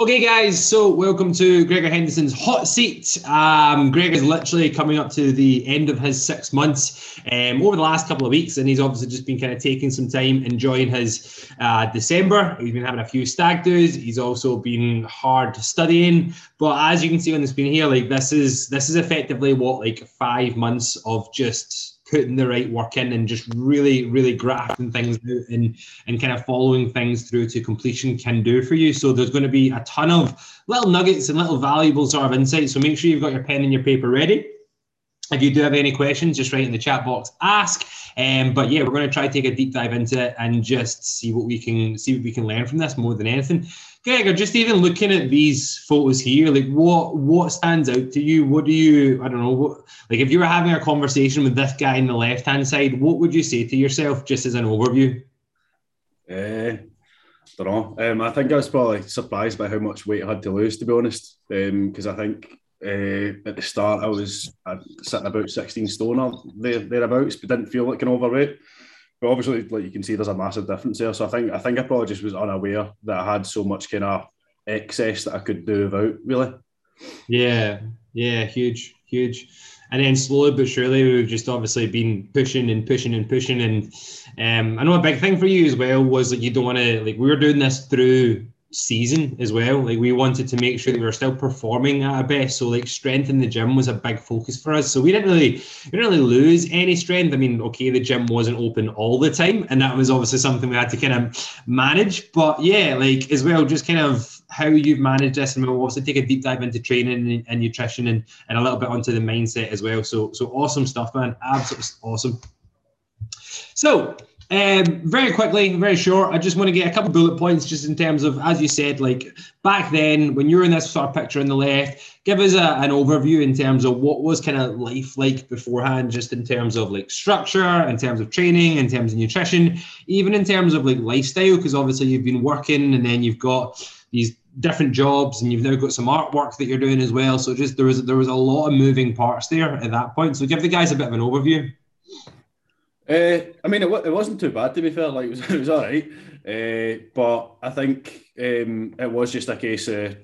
Okay, guys, so welcome to Gregor Henderson's hot seat. Um, Gregor's literally coming up to the end of his six months um, over the last couple of weeks, and he's obviously just been kind of taking some time enjoying his uh, December. He's been having a few stag do's. He's also been hard studying, but as you can see on the screen here, like this is this is effectively what like five months of just putting the right work in and just really, really grafting things out and, and kind of following things through to completion can do for you. So there's going to be a ton of little nuggets and little valuable sort of insights. So make sure you've got your pen and your paper ready. If you do have any questions, just write in the chat box, ask. Um, but yeah, we're going to try to take a deep dive into it and just see what we can see what we can learn from this more than anything. Gregor, just even looking at these photos here, like what what stands out to you? What do you I don't know what like if you were having a conversation with this guy in the left hand side, what would you say to yourself just as an overview? Uh, don't know. Um, I think I was probably surprised by how much weight I had to lose, to be honest. Because um, I think uh, at the start I was I'd sitting about 16 stone or there, thereabouts, but didn't feel like an overweight but obviously, like you can see, there's a massive difference there. So I think I think I probably just was unaware that I had so much kind of excess that I could do without. Really. Yeah, yeah, huge, huge. And then slowly but surely, we've just obviously been pushing and pushing and pushing. And um, I know a big thing for you as well was that you don't want to like we were doing this through season as well. Like we wanted to make sure that we were still performing at our best. So like strength in the gym was a big focus for us. So we didn't really we didn't really lose any strength. I mean, okay, the gym wasn't open all the time, and that was obviously something we had to kind of manage. But yeah, like as well, just kind of how you've managed this, and we'll also take a deep dive into training and, and nutrition and, and a little bit onto the mindset as well. So so awesome stuff, man. Absolutely awesome. So um, very quickly, very short. I just want to get a couple of bullet points, just in terms of, as you said, like back then when you were in this sort of picture on the left. Give us a, an overview in terms of what was kind of life like beforehand, just in terms of like structure, in terms of training, in terms of nutrition, even in terms of like lifestyle, because obviously you've been working and then you've got these different jobs and you've now got some artwork that you're doing as well. So just there was there was a lot of moving parts there at that point. So give the guys a bit of an overview. Uh, I mean, it, it wasn't too bad to be fair. Like it was, it was all right, uh, but I think um, it was just a case of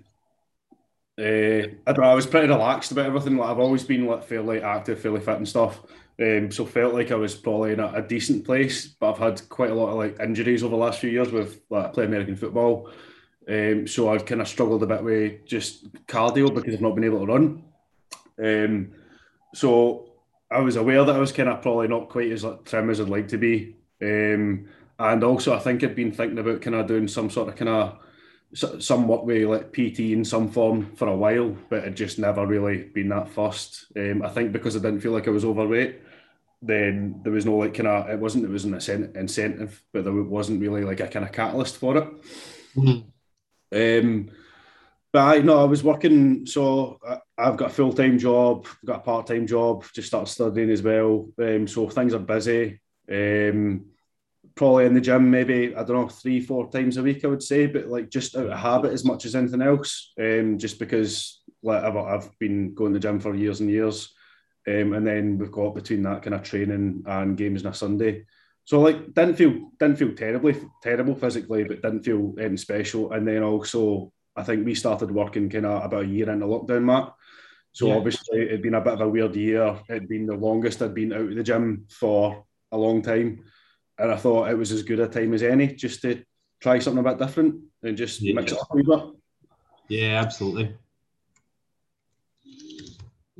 uh, I. I was pretty relaxed about everything. Like I've always been like fairly active, fairly fit and stuff. Um, so felt like I was probably in a, a, decent place, but I've had quite a lot of like injuries over the last few years with like I play American football. Um, so I've kind of struggled a bit with just cardio because I've not been able to run. Um, so I was aware that I was kind of probably not quite as like, trim as I'd like to be. Um, and also, I think I'd been thinking about kind of doing some sort of kind of some work with like PT in some form for a while, but it just never really been that first. Um, I think because I didn't feel like I was overweight, then there was no like kind of it wasn't it was an incentive, but there wasn't really like a kind of catalyst for it. Mm-hmm. Um, but I know I was working, so I've got a full time job, I've got a part time job, just started studying as well. Um, so things are busy. Um, probably in the gym, maybe I don't know, three, four times a week, I would say, but like just out of habit as much as anything else. Um, just because like I've, I've been going to the gym for years and years. Um, and then we've got between that kind of training and games on a Sunday. So like didn't feel didn't feel terribly terrible physically, but didn't feel special. And then also I think we started working kind of about a year into lockdown, Matt. So yeah. obviously it'd been a bit of a weird year. It'd been the longest I'd been out of the gym for a long time. And I thought it was as good a time as any just to try something a bit different and just yeah. mix it up a wee bit. Yeah, absolutely.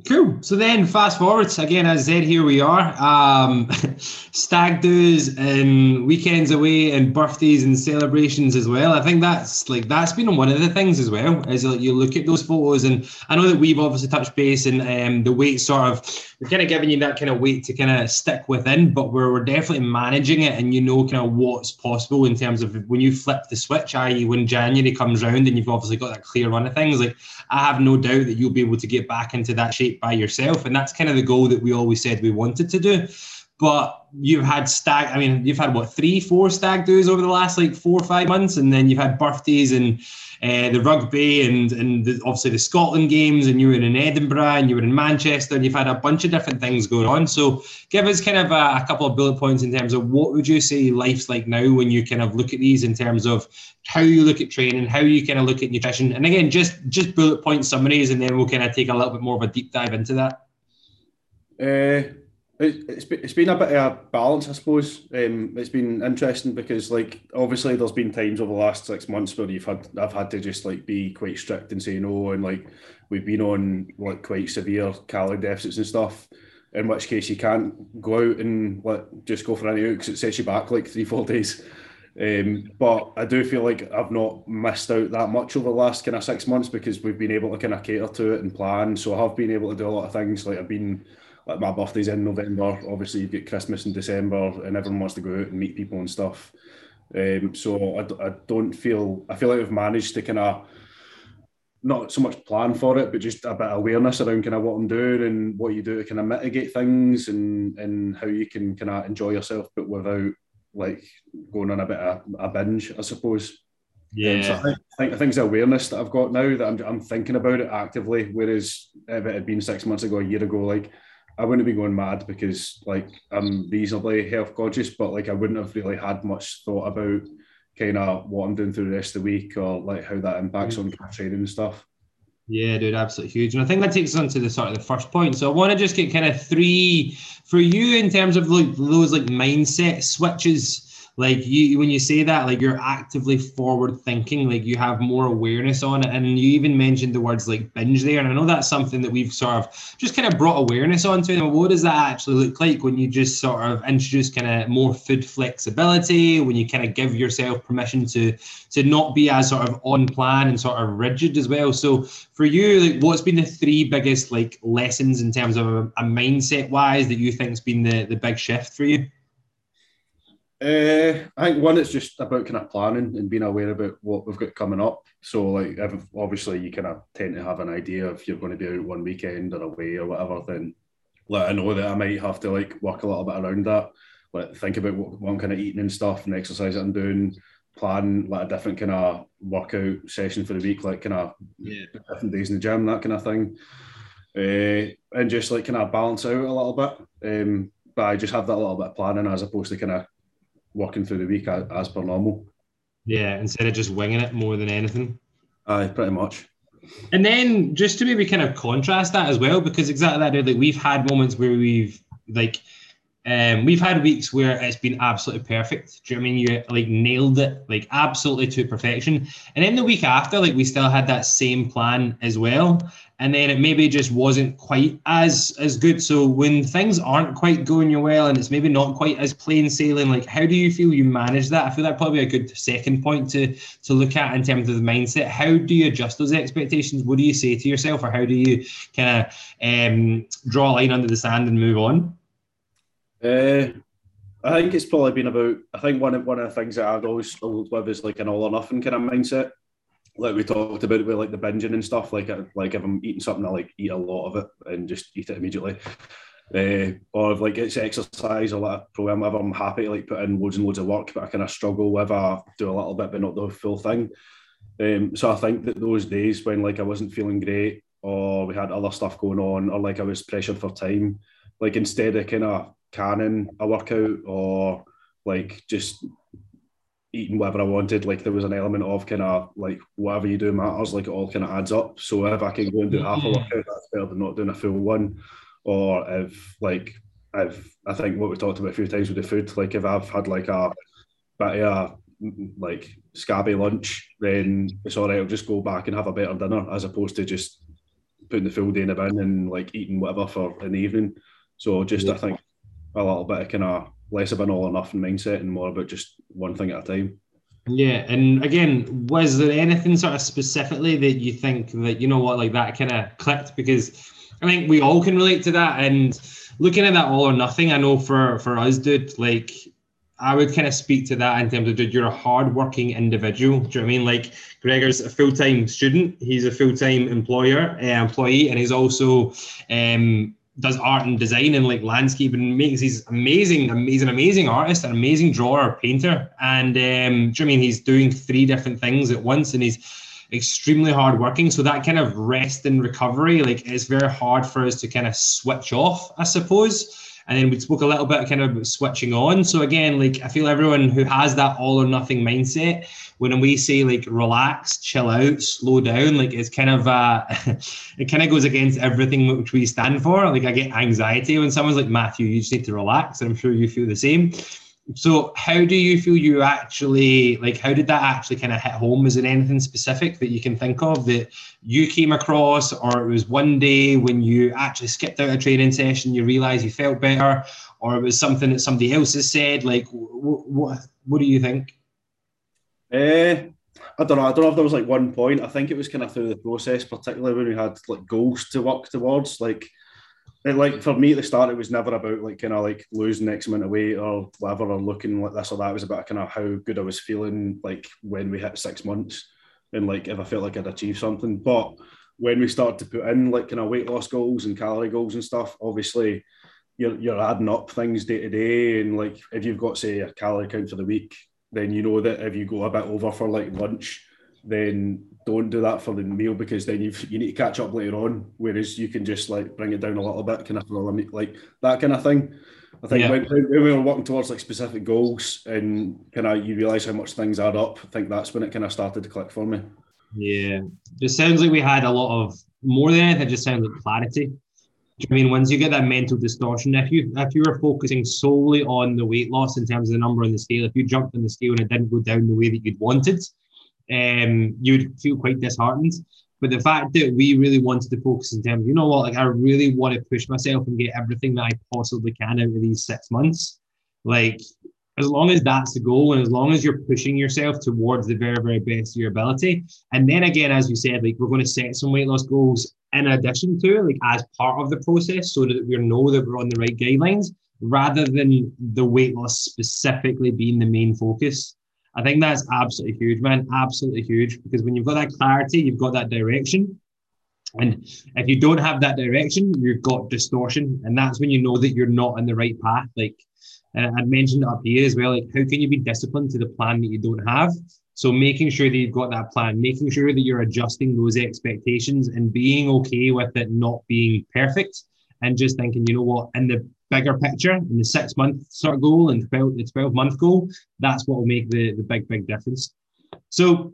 Cool. So then, fast forwards again. As I said, here we are. Um, stag do's and weekends away and birthdays and celebrations as well. I think that's like that's been one of the things as well. Is like you look at those photos, and I know that we've obviously touched base and um, the weight sort of we're kind of giving you that kind of weight to kind of stick within, but we're we're definitely managing it, and you know kind of what's possible in terms of when you flip the switch, i.e., when January comes round and you've obviously got that clear run of things. Like I have no doubt that you'll be able to get back into that shape by yourself. And that's kind of the goal that we always said we wanted to do. But you've had stag. I mean, you've had what three, four stag do's over the last like four or five months, and then you've had birthdays and uh, the rugby and and the, obviously the Scotland games, and you were in Edinburgh and you were in Manchester, and you've had a bunch of different things going on. So, give us kind of a, a couple of bullet points in terms of what would you say life's like now when you kind of look at these in terms of how you look at training, how you kind of look at nutrition, and again, just just bullet point summaries, and then we'll kind of take a little bit more of a deep dive into that. Uh, it's been, it's been a bit of a balance, I suppose. Um, it's been interesting because, like, obviously, there's been times over the last six months where you've had I've had to just like be quite strict and say no, and like we've been on like quite severe calorie deficits and stuff. In which case, you can't go out and like just go for any because it sets you back like three, four days. Um, but I do feel like I've not missed out that much over the last kind of six months because we've been able to kind of cater to it and plan. So I have been able to do a lot of things. Like I've been like my birthday's in November. Obviously, you get Christmas in December, and everyone wants to go out and meet people and stuff. Um, so I, I don't feel I feel like I've managed to kind of not so much plan for it, but just a bit of awareness around kind of what I'm doing and what you do to kind of mitigate things and and how you can kind of enjoy yourself, but without like going on a bit of a binge, I suppose. Yeah. Um, so I think, I think I think it's awareness that I've got now that I'm, I'm thinking about it actively. Whereas if it had been six months ago, a year ago, like I wouldn't be going mad because like I'm reasonably health conscious, but like I wouldn't have really had much thought about kind of what I'm doing through the rest of the week or like how that impacts on mm. training and stuff. Yeah, dude, absolutely huge. And I think that takes us on to the sort of the first point. So I want to just get kind of three for you in terms of like those like mindset switches like you when you say that like you're actively forward thinking like you have more awareness on it and you even mentioned the words like binge there and i know that's something that we've sort of just kind of brought awareness onto and what does that actually look like when you just sort of introduce kind of more food flexibility when you kind of give yourself permission to to not be as sort of on plan and sort of rigid as well? So for you like what's been the three biggest like lessons in terms of a, a mindset wise that you think's been the the big shift for you uh, I think one, it's just about kind of planning and being aware about what we've got coming up. So, like, obviously, you kind of tend to have an idea if you're going to be out one weekend or away or whatever. Then, like, I know that I might have to like work a little bit around that. Like, think about what, what I'm kind of eating and stuff and exercise that I'm doing. Plan like a different kind of workout session for the week, like kind of yeah. different days in the gym, that kind of thing. Uh, and just like kind of balance out a little bit. Um, but I just have that little bit of planning as opposed to kind of working through the week as, as per normal. Yeah, instead of just winging it more than anything. Aye, pretty much. And then just to maybe kind of contrast that as well, because exactly that, like we've had moments where we've like um, we've had weeks where it's been absolutely perfect. Do you know I mean you like nailed it, like absolutely to perfection? And then the week after, like we still had that same plan as well, and then it maybe just wasn't quite as as good. So when things aren't quite going your well, and it's maybe not quite as plain sailing, like how do you feel you manage that? I feel that probably a good second point to to look at in terms of the mindset. How do you adjust those expectations? What do you say to yourself, or how do you kind of um, draw a line under the sand and move on? Uh, I think it's probably been about. I think one of one of the things that I've always struggled with is like an all or nothing kind of mindset. Like we talked about it with like the binging and stuff. Like like if I'm eating something, I like eat a lot of it and just eat it immediately. Uh, or if like it's exercise or like a program, whatever, I'm happy to like put in loads and loads of work, but I kind of struggle with uh, do a little bit, but not the full thing. Um, so I think that those days when like I wasn't feeling great, or we had other stuff going on, or like I was pressured for time, like instead of kind of canning a workout or like just eating whatever I wanted. Like there was an element of kind of like whatever you do matters. Like it all kind of adds up. So if I can go and do half a mm-hmm. workout, that's better than not doing a full one. Or if like I've I think what we talked about a few times with the food, like if I've had like a bit of a like scabby lunch, then it's all right. I'll just go back and have a better dinner as opposed to just putting the full day in a bin and like eating whatever for an evening. So just yeah. I think a little bit of kind of less of an all or nothing mindset and more about just one thing at a time. Yeah, and again, was there anything sort of specifically that you think that you know what, like that kind of clicked? Because I think we all can relate to that. And looking at that all or nothing, I know for for us, dude, like I would kind of speak to that in terms of, dude, you're a hardworking individual. Do you know what I mean? Like Gregor's a full time student, he's a full time employer, uh, employee, and he's also um, does art and design and like landscape and makes these amazing, amazing, amazing artist, an amazing drawer, painter, and um, I mean he's doing three different things at once, and he's extremely hard working. So that kind of rest and recovery, like it's very hard for us to kind of switch off, I suppose. And then we spoke a little bit kind of switching on. So again, like I feel everyone who has that all or nothing mindset, when we say like relax, chill out, slow down, like it's kind of uh it kind of goes against everything which we stand for. Like I get anxiety when someone's like, Matthew, you just need to relax. And I'm sure you feel the same. So how do you feel you actually like how did that actually kind of hit home? Is it anything specific that you can think of that you came across or it was one day when you actually skipped out a training session, you realized you felt better, or it was something that somebody else has said? Like what what, what do you think? Uh, I don't know. I don't know if there was like one point. I think it was kind of through the process, particularly when we had like goals to work towards. Like it, like for me at the start, it was never about like kind of like losing X amount of weight or whatever, or looking like this or that. It was about kind of how good I was feeling like when we hit six months and like if I felt like I'd achieved something. But when we started to put in like kind of weight loss goals and calorie goals and stuff, obviously you're you're adding up things day to day. And like if you've got say a calorie count for the week, then you know that if you go a bit over for like lunch, then don't do that for the meal because then you you need to catch up later on. Whereas you can just like bring it down a little bit, kind of like that kind of thing. I think yeah. when, when, we were working towards like specific goals and kind of you realize how much things add up. I think that's when it kind of started to click for me. Yeah, it sounds like we had a lot of more than anything. It just sounds like clarity. I mean, once you get that mental distortion, if you if you were focusing solely on the weight loss in terms of the number on the scale, if you jumped on the scale and it didn't go down the way that you'd wanted, um, you'd feel quite disheartened. But the fact that we really wanted to focus in terms, you know what, like I really want to push myself and get everything that I possibly can out of these six months. Like as long as that's the goal and as long as you're pushing yourself towards the very, very best of your ability. And then again, as you said, like we're going to set some weight loss goals in addition to like as part of the process so that we know that we're on the right guidelines rather than the weight loss specifically being the main focus. I think that's absolutely huge, man. Absolutely huge. Because when you've got that clarity, you've got that direction. And if you don't have that direction, you've got distortion. And that's when you know that you're not on the right path. Like uh, I mentioned up here as well, like how can you be disciplined to the plan that you don't have? So making sure that you've got that plan, making sure that you're adjusting those expectations and being okay with it not being perfect and just thinking, you know what, in the bigger picture in the six month sort of goal and 12, the 12 month goal, that's what will make the, the big, big difference. So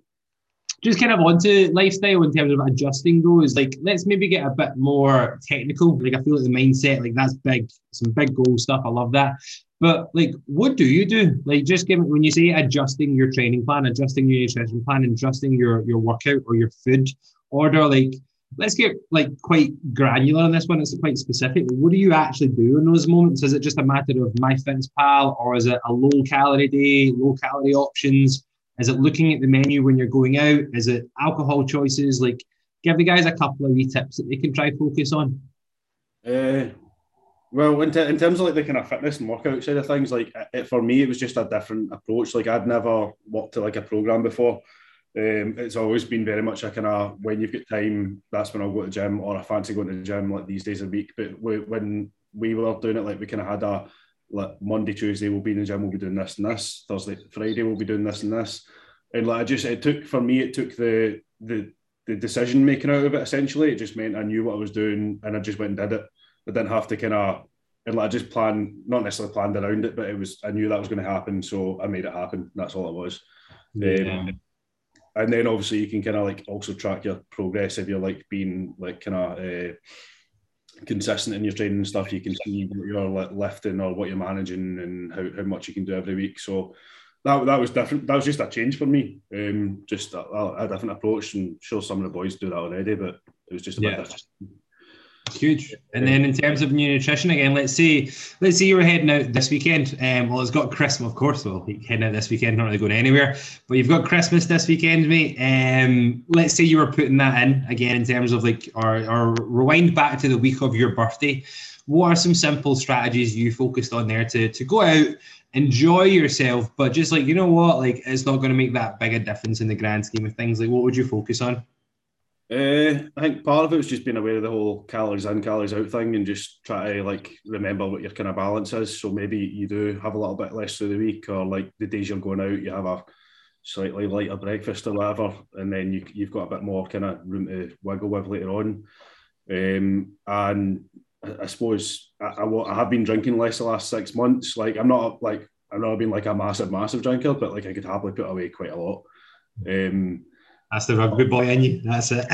just kind of onto lifestyle in terms of adjusting those, like let's maybe get a bit more technical. Like I feel like the mindset, like that's big, some big goal stuff. I love that. But like, what do you do? Like, just give when you say adjusting your training plan, adjusting your nutrition plan, adjusting your your workout or your food order, like let's get like quite granular on this one. It's quite specific. What do you actually do in those moments? Is it just a matter of MyFitnessPal, or is it a low calorie day, low calorie options? Is it looking at the menu when you're going out? Is it alcohol choices? Like, give the guys a couple of wee tips that they can try focus on. Uh, well, in, t- in terms of like the kind of fitness and workout side of things, like it, for me, it was just a different approach. Like I'd never worked to like a program before. Um, it's always been very much a kind of when you've got time, that's when I'll go to the gym, or I fancy going to the gym like these days a week. But we, when we were doing it, like we kind of had a like Monday, Tuesday, we'll be in the gym, we'll be doing this and this. Thursday, Friday, we'll be doing this and this. And like I just, it took for me, it took the the the decision making out of it. Essentially, it just meant I knew what I was doing, and I just went and did it. I didn't have to kind of and like I just planned, not necessarily planned around it, but it was I knew that was going to happen, so I made it happen. That's all it was. Yeah. Um, and then obviously you can kind of like also track your progress if you're like being like kind of uh, consistent in your training and stuff. You can see what you're lifting or what you're managing and how, how much you can do every week. So that that was different. That was just a change for me. Um, just a, a different approach. And sure, some of the boys do that already, but it was just a bit different. Huge. And then in terms of new nutrition, again, let's say let's say you were heading out this weekend. Um, well, it's got Christmas, of course. Well, heading out this weekend, not really going anywhere. But you've got Christmas this weekend, mate. Um, let's say you were putting that in again in terms of like, or, or rewind back to the week of your birthday. What are some simple strategies you focused on there to to go out, enjoy yourself, but just like you know what, like it's not going to make that big a difference in the grand scheme of things. Like, what would you focus on? Uh, I think part of it was just being aware of the whole calories in, calories out thing, and just try to like remember what your kind of balance is. So maybe you do have a little bit less through the week, or like the days you're going out, you have a slightly lighter breakfast or whatever, and then you you've got a bit more kind of room to wiggle with later on. Um, and I, I suppose I, I, I have been drinking less the last six months. Like I'm not like I've not been like a massive massive drinker, but like I could happily put away quite a lot. Um, that's the rugby boy in you. That's it.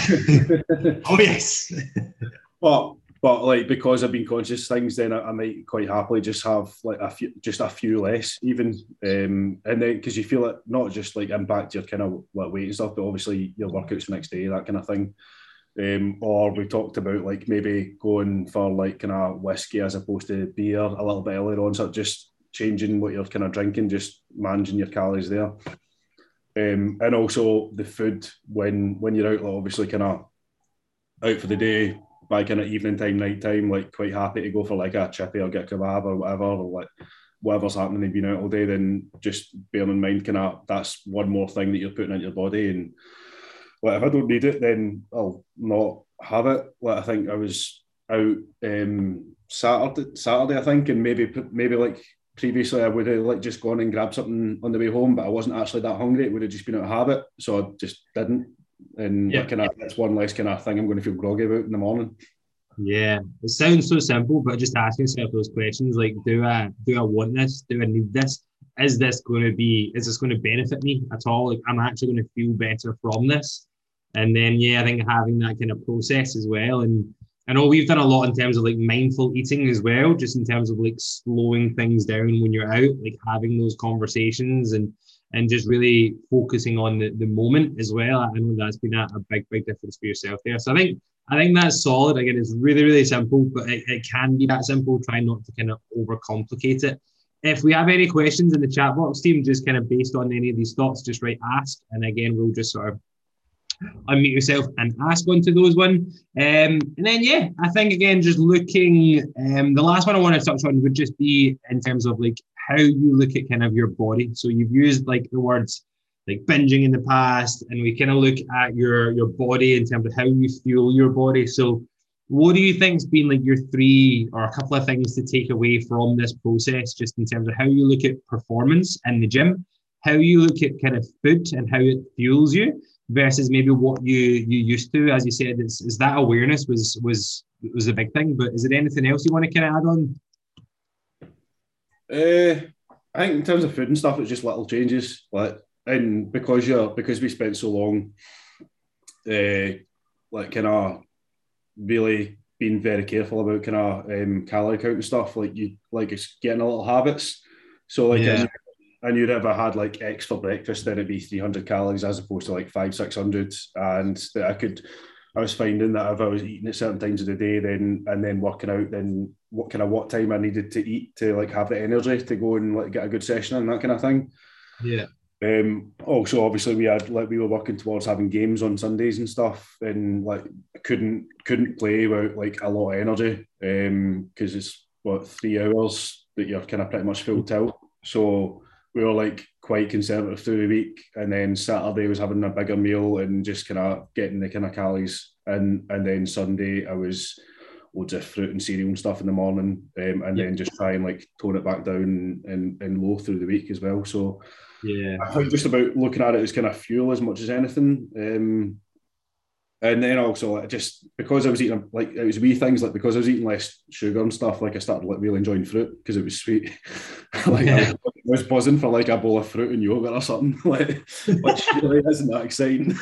oh yes. but but like because I've been conscious things, then I, I, might quite happily just have like a few, just a few less even, um, and then because you feel it not just like impact your kind of like weight and stuff, but obviously your workouts the next day, that kind of thing. Um, or we talked about like maybe going for like kind of whiskey as opposed to beer a little bit earlier on, so just changing what you're kind of drinking, just managing your calories there. Um, and also the food when when you're out, obviously kind of out for the day by kind of evening time, night time, like quite happy to go for like a chippy or get a kebab or whatever, or like whatever's happening, they've been out all day, then just bear in mind kind of that's one more thing that you're putting into your body. And like if I don't need it, then I'll not have it. Like I think I was out um Saturday Saturday, I think, and maybe maybe like previously I would have like just gone and grabbed something on the way home, but I wasn't actually that hungry. It would have just been out of habit, so I just didn't. And yeah. kind of that's one less kind of thing I'm going to feel groggy about in the morning. Yeah, it sounds so simple, but just asking yourself those questions like, do I do I want this? Do I need this? Is this going to be? Is this going to benefit me at all? Like, I'm actually going to feel better from this. And then, yeah, I think having that kind of process as well, and I know we've done a lot in terms of like mindful eating as well, just in terms of like slowing things down when you're out, like having those conversations and and just really focusing on the, the moment as well. I know that's been a, a big, big difference for yourself there. So I think I think that's solid. Again, it's really, really simple, but it, it can be that simple. Try not to kind of overcomplicate it. If we have any questions in the chat box, team, just kind of based on any of these thoughts, just write ask, and again, we'll just sort of unmute yourself and ask one to those one. Um, and then, yeah, I think again, just looking, um, the last one I want to touch on would just be in terms of like how you look at kind of your body. So you've used like the words like binging in the past, and we kind of look at your your body in terms of how you fuel your body. So what do you think's been like your three or a couple of things to take away from this process, just in terms of how you look at performance in the gym, how you look at kind of food and how it fuels you, versus maybe what you you used to. As you said, is, is that awareness was was was a big thing. But is there anything else you want to kind of add on? Uh, I think in terms of food and stuff, it's just little changes. Like, and because you're because we spent so long, uh, like kind of really being very careful about kind of um, calorie count and stuff. Like you, like it's getting a little habits. So like yeah. I you'd I had like X for breakfast, then it'd be 300 calories as opposed to like five, 600. And that I could, I was finding that if I was eating at certain times of the day, then, and then working out, then what kind of what time I needed to eat to like have the energy to go and like get a good session and that kind of thing. Yeah. Um, also, obviously, we had like we were working towards having games on Sundays and stuff, and like couldn't couldn't play without like a lot of energy, um, because it's what three hours that you're kind of pretty much full tilt. So we were like quite conservative through the week, and then Saturday was having a bigger meal and just kind of getting the kind of calories, and and then Sunday I was loads of fruit and cereal and stuff in the morning, um, and yeah. then just try and like tone it back down and, and low through the week as well. So yeah, I think just about looking at it as kind of fuel as much as anything. Um, and then also like, just because I was eating like it was wee things like because I was eating less sugar and stuff, like I started like really enjoying fruit because it was sweet. like. I, was buzzing for like a bowl of fruit and yogurt or something. like which really isn't that exciting.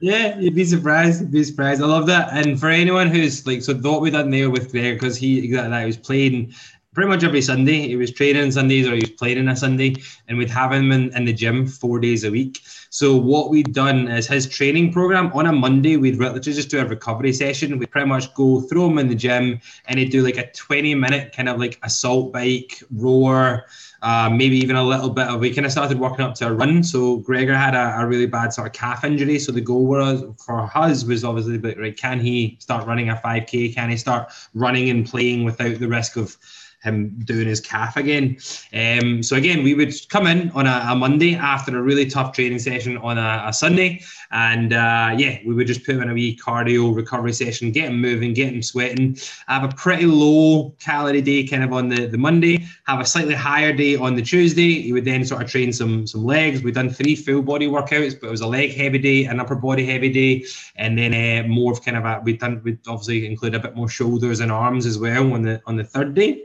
yeah, you'd be surprised. You'd be surprised. I love that. And for anyone who's like, so what we done there with Greg, because he exactly that he was playing pretty much every Sunday. He was training Sundays or he was playing on a Sunday, and we'd have him in, in the gym four days a week. So what we'd done is his training program on a Monday, we'd literally just do a recovery session. We'd pretty much go throw him in the gym, and he'd do like a 20 minute kind of like assault bike, rower, uh, maybe even a little bit of. We kind of started working up to a run. So Gregor had a, a really bad sort of calf injury. So the goal was for us was obviously, like, right, can he start running a 5k? Can he start running and playing without the risk of him doing his calf again. Um, so again, we would come in on a, a Monday after a really tough training session on a, a Sunday, and uh, yeah, we would just put him in a wee cardio recovery session, get him moving, get him sweating. Have a pretty low calorie day kind of on the, the Monday, have a slightly higher day on the Tuesday. He would then sort of train some some legs. We've done three full body workouts, but it was a leg heavy day, an upper body heavy day, and then uh, more of kind of a we've done we obviously include a bit more shoulders and arms as well on the on the third day.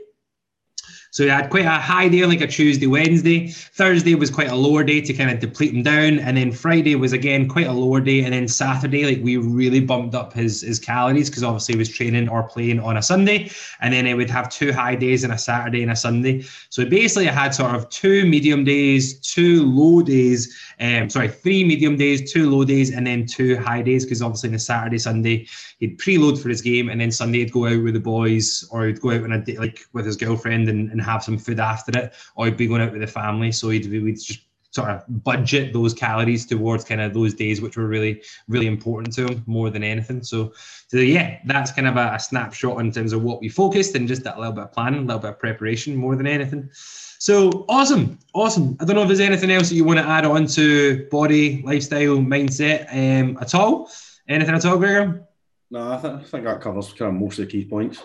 So we had quite a high day, like a Tuesday, Wednesday. Thursday was quite a lower day to kind of deplete him down, and then Friday was again quite a lower day, and then Saturday, like we really bumped up his his calories because obviously he was training or playing on a Sunday, and then it would have two high days and a Saturday and a Sunday. So basically, I had sort of two medium days, two low days, um, sorry, three medium days, two low days, and then two high days because obviously on the Saturday, Sunday he'd preload for his game, and then Sunday he'd go out with the boys or he'd go out on a date like with his girlfriend and, and have some food after it, or he'd be going out with the family. So he'd we'd just sort of budget those calories towards kind of those days which were really really important to him more than anything. So so yeah that's kind of a, a, snapshot in terms of what we focused and just that little bit of planning a little bit of preparation more than anything. So awesome awesome. I don't know if there's anything else that you want to add on to body lifestyle mindset um, at all? Anything at all gregor? No, I, th- I think that covers kind of most of the key points.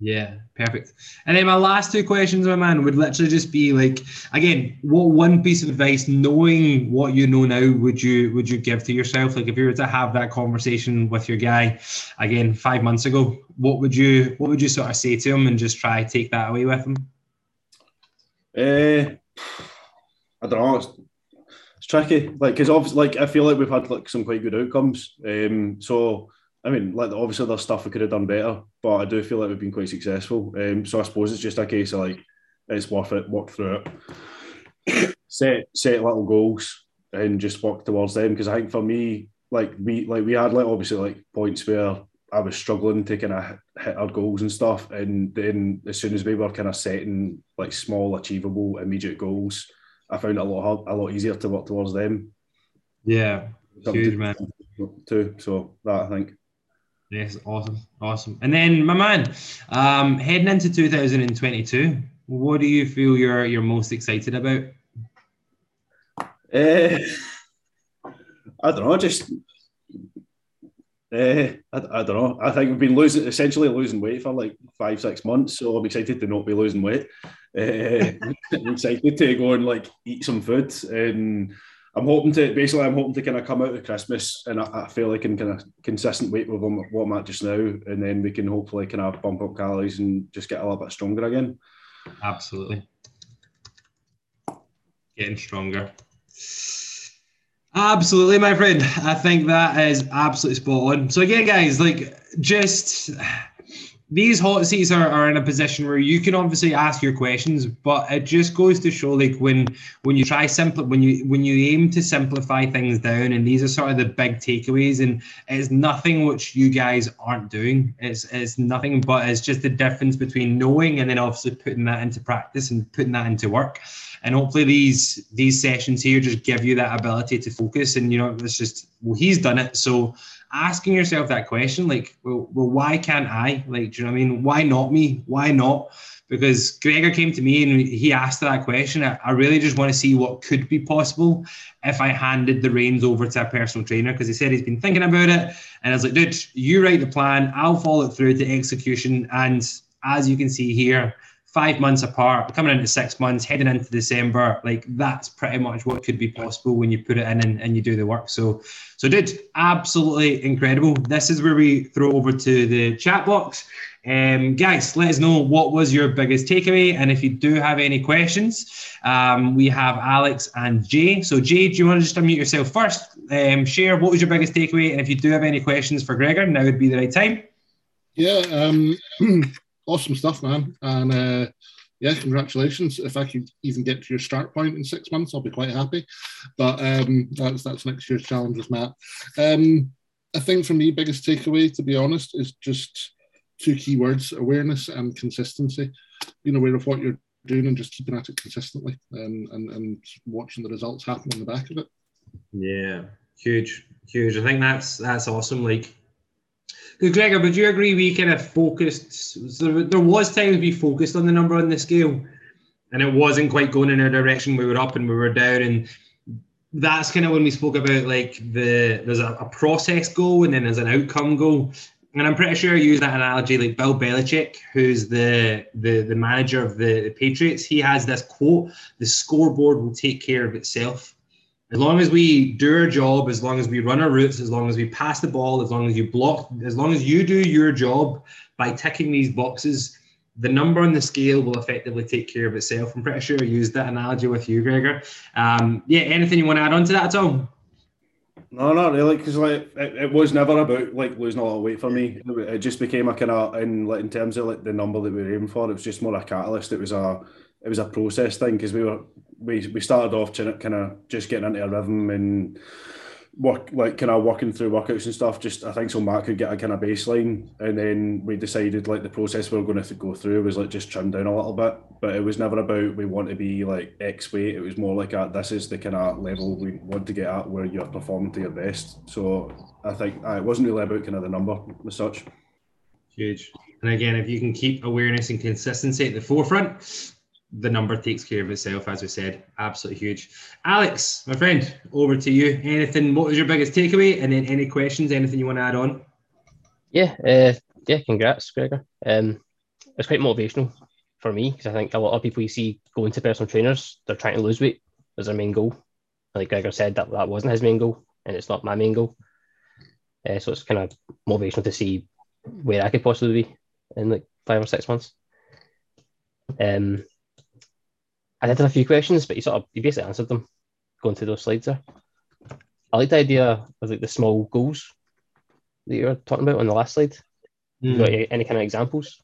Yeah, perfect. And then my last two questions, my man, would literally just be like, again, what one piece of advice, knowing what you know now, would you would you give to yourself? Like, if you were to have that conversation with your guy, again, five months ago, what would you what would you sort of say to him and just try take that away with him? Uh, I don't know. It's, it's tricky, like because obviously, like I feel like we've had like some quite good outcomes. Um, so I mean, like obviously there's stuff we could have done better, but I do feel like we've been quite successful. Um, so I suppose it's just a case of like it's worth it, work through it, set set little goals, and just work towards them. Because I think for me, like we like we had like obviously like points where I was struggling to kind of hit our goals and stuff, and then as soon as we were kind of setting like small, achievable, immediate goals, I found it a lot hard, a lot easier to work towards them. Yeah, huge man. Too. So that I think. Yes, awesome, awesome. And then, my man, um, heading into 2022, what do you feel you're you're most excited about? Uh, I don't know, just uh, I, I don't know. I think we've been losing, essentially losing weight for like five, six months. So I'm excited to not be losing weight. Uh, I'm excited to go and like eat some food and I'm hoping to basically I'm hoping to kind of come out of Christmas and I, I feel like in kind of consistent weight with what I'm at just now, and then we can hopefully kind of bump up calories and just get a little bit stronger again. Absolutely, getting stronger. Absolutely, my friend. I think that is absolutely spot on. So again, guys, like just these hot seats are, are in a position where you can obviously ask your questions, but it just goes to show like when when you try simple when you when you aim to simplify things down, and these are sort of the big takeaways, and it's nothing which you guys aren't doing. It's it's nothing but it's just the difference between knowing and then obviously putting that into practice and putting that into work. And hopefully these these sessions here just give you that ability to focus. And you know, it's just well, he's done it, so asking yourself that question, like, well, well, why can't I? Like, do you know what I mean? Why not me? Why not? Because Gregor came to me and he asked that question. I, I really just want to see what could be possible if I handed the reins over to a personal trainer because he said he's been thinking about it. And I was like, dude, you write the plan, I'll follow it through to execution. And as you can see here, five months apart, coming into six months, heading into December, like that's pretty much what could be possible when you put it in and, and you do the work. So, so dude, absolutely incredible. This is where we throw over to the chat box. Um, guys, let us know what was your biggest takeaway, and if you do have any questions, um, we have Alex and Jay. So, Jay, do you want to just unmute yourself first? Um, share what was your biggest takeaway, and if you do have any questions for Gregor, now would be the right time. Yeah, um, awesome stuff, man. And uh, yeah, congratulations. If I could even get to your start point in six months, I'll be quite happy. But um, that's that's next year's challenge with Matt. Um, I think for me, biggest takeaway, to be honest, is just two key words: awareness and consistency. Being aware of what you're doing and just keeping at it consistently, and and, and watching the results happen on the back of it. Yeah, huge, huge. I think that's that's awesome. Like Gregor, would you agree we kind of focused? So there was times we focused on the number on the scale, and it wasn't quite going in our direction. We were up and we were down, and that's kind of when we spoke about like the there's a, a process goal and then there's an outcome goal. And I'm pretty sure I use that analogy like Bill Belichick, who's the the, the manager of the, the Patriots. He has this quote: "The scoreboard will take care of itself." As long as we do our job, as long as we run our routes, as long as we pass the ball, as long as you block, as long as you do your job by ticking these boxes, the number on the scale will effectively take care of itself. I'm pretty sure I used that analogy with you, Gregor. Um, yeah, anything you want to add on to that at all? No, not really, because like it, it, was never about like losing a lot of weight for me. It just became a kind of in like in terms of like the number that we were aiming for. It was just more a catalyst. It was a it was a process thing because we were we we started off kind of just getting into a rhythm and work like kind of working through workouts and stuff. Just I think so Matt could get a kind of baseline, and then we decided like the process we were going to go through was like just trim down a little bit. But it was never about we want to be like X weight. It was more like a, this is the kind of level we want to get at where you're performing to your best. So I think uh, it wasn't really about kind of the number as such. Huge. And again, if you can keep awareness and consistency at the forefront, the number takes care of itself, as we said. Absolutely huge. Alex, my friend, over to you. Anything? What was your biggest takeaway? And then any questions? Anything you want to add on? Yeah, uh, yeah. Congrats, Gregor. Um, it's quite motivational for me because I think a lot of people you see going to personal trainers, they're trying to lose weight as their main goal. Like Gregor said, that that wasn't his main goal, and it's not my main goal. Uh, so it's kind of motivational to see where I could possibly be in like five or six months. Um, I did have a few questions, but you sort of you basically answered them going through those slides there. I like the idea of like the small goals that you were talking about on the last slide. Mm. Got hmm. any kind of examples?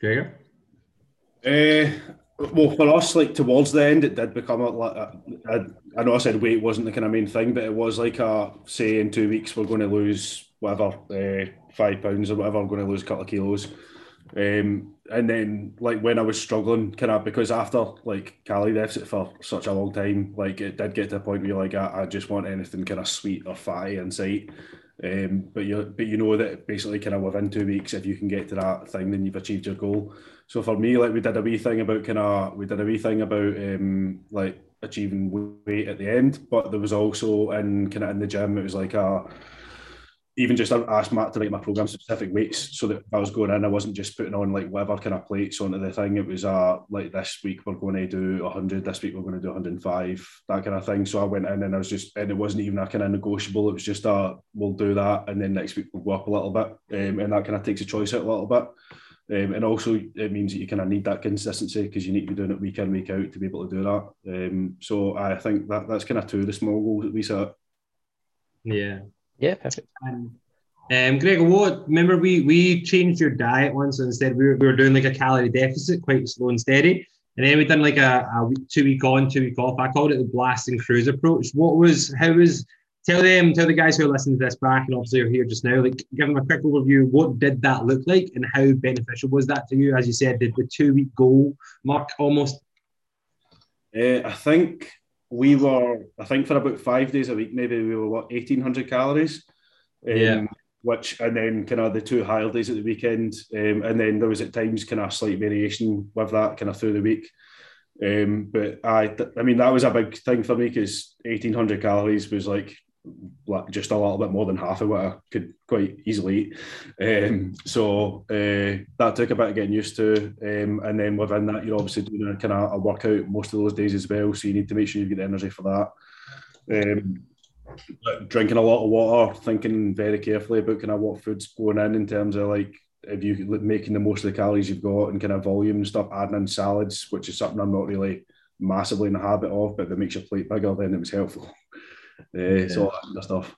Gregor? Uh, well, for us, like towards the end, it did become a. I, I know I said weight wasn't the kind of main thing, but it was like a say in two weeks we're going to lose whatever uh, five pounds or whatever. I'm going to lose a couple of kilos. Um, and then like when I was struggling, kind of because after like calorie deficit for such a long time, like it did get to a point where like I, I just want anything kind of sweet or fatty in sight. Um, but you but you know that basically kind of within two weeks, if you can get to that thing, then you've achieved your goal. So for me, like we did a wee thing about kind of we did a wee thing about um like achieving weight at the end, but there was also in kind of in the gym, it was like a even just asked Matt to write my program specific weights so that if I was going in, I wasn't just putting on like whatever kind of plates onto the thing. It was uh like this week we're going to do 100, this week we're going to do 105, that kind of thing. So I went in and I was just, and it wasn't even a kind of negotiable. It was just uh we'll do that, and then next week we'll go up a little bit, um, and that kind of takes a choice out a little bit. Um, and also, it means that you kind of need that consistency because you need to be doing it week in, week out to be able to do that. Um, so I think that that's kind of two of the small goals that we set. Yeah, yeah, perfect. And um, Gregor, what remember we we changed your diet once. And instead, we were, we were doing like a calorie deficit, quite slow and steady. And then we done like a, a week, two week on, two week off. I called it the blast and cruise approach. What was how was tell them, tell the guys who are listening to this back and obviously are here just now, like give them a quick overview. What did that look like and how beneficial was that to you? As you said, the, the two week goal mark almost. Uh, I think we were, I think for about five days a week, maybe we were what, 1800 calories. Um, yeah. Which, and then kind of the two higher days at the weekend. Um, and then there was at times kind of slight variation with that kind of through the week. Um, but I, I mean, that was a big thing for me because 1800 calories was like just a little bit more than half of what I could quite easily eat. Um, so uh, that took a bit of getting used to. Um, and then within that, you're obviously doing a kind of a workout most of those days as well. So you need to make sure you get the energy for that. Um, drinking a lot of water, thinking very carefully about kind of what food's going in in terms of like if you making the most of the calories you've got and kind of volume and stuff, adding in salads, which is something I'm not really massively in the habit of, but that makes your plate bigger, then it was helpful. Yeah. So that kind of stuff.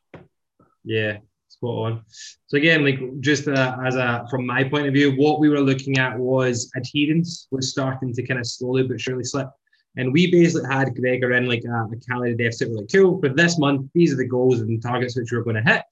Yeah, spot on. So again, like just uh, as a from my point of view, what we were looking at was adherence was starting to kind of slowly but surely slip. And we basically had Gregor in like a, a calorie deficit. We're like, cool, for this month, these are the goals and targets which we're going to hit.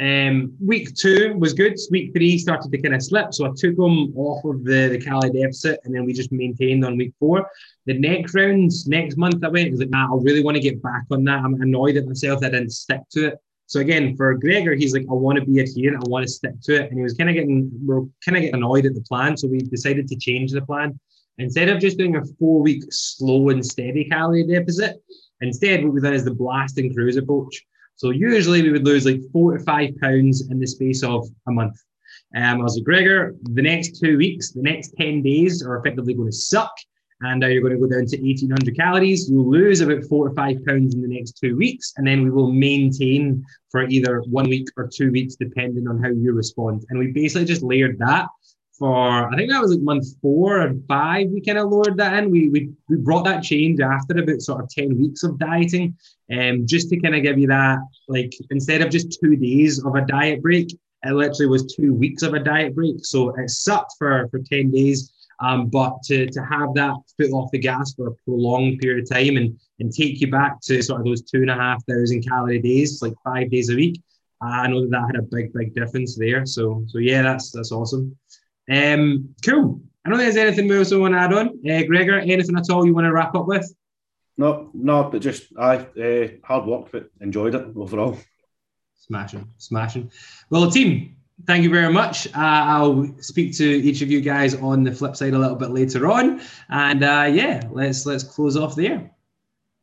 Um, week two was good. Week three started to kind of slip. So I took them off of the, the calorie deficit and then we just maintained on week four. The next rounds, next month I went, I was like, nah, I really want to get back on that. I'm annoyed at myself that I didn't stick to it. So again, for Gregor, he's like, I want to be adherent, I want to stick to it. And he was kind of getting, we're kind of getting annoyed at the plan. So we decided to change the plan. Instead of just doing a four week slow and steady Cali deficit, instead what we've done is the blast and cruise approach. So usually we would lose like four to five pounds in the space of a month. Um, I was like, Gregor, the next two weeks, the next 10 days are effectively going to suck. And you're going to go down to 1800 calories. You'll lose about four to five pounds in the next two weeks. And then we will maintain for either one week or two weeks, depending on how you respond. And we basically just layered that for, I think that was like month four and five. We kind of lowered that in. We, we, we brought that change after about sort of 10 weeks of dieting, um, just to kind of give you that, like, instead of just two days of a diet break, it literally was two weeks of a diet break. So it sucked for, for 10 days. Um, but to, to have that foot off the gas for a prolonged period of time and, and take you back to sort of those two and a half thousand calorie days, like five days a week, I know that that had a big, big difference there. So, so yeah, that's that's awesome. Um, cool. I don't think there's anything else I want to add on. Uh, Gregor, anything at all you want to wrap up with? No, no, but just I uh, hard work, but enjoyed it overall. Smashing, smashing. Well, team, thank you very much. Uh, I'll speak to each of you guys on the flip side a little bit later on, and uh, yeah, let's let's close off there.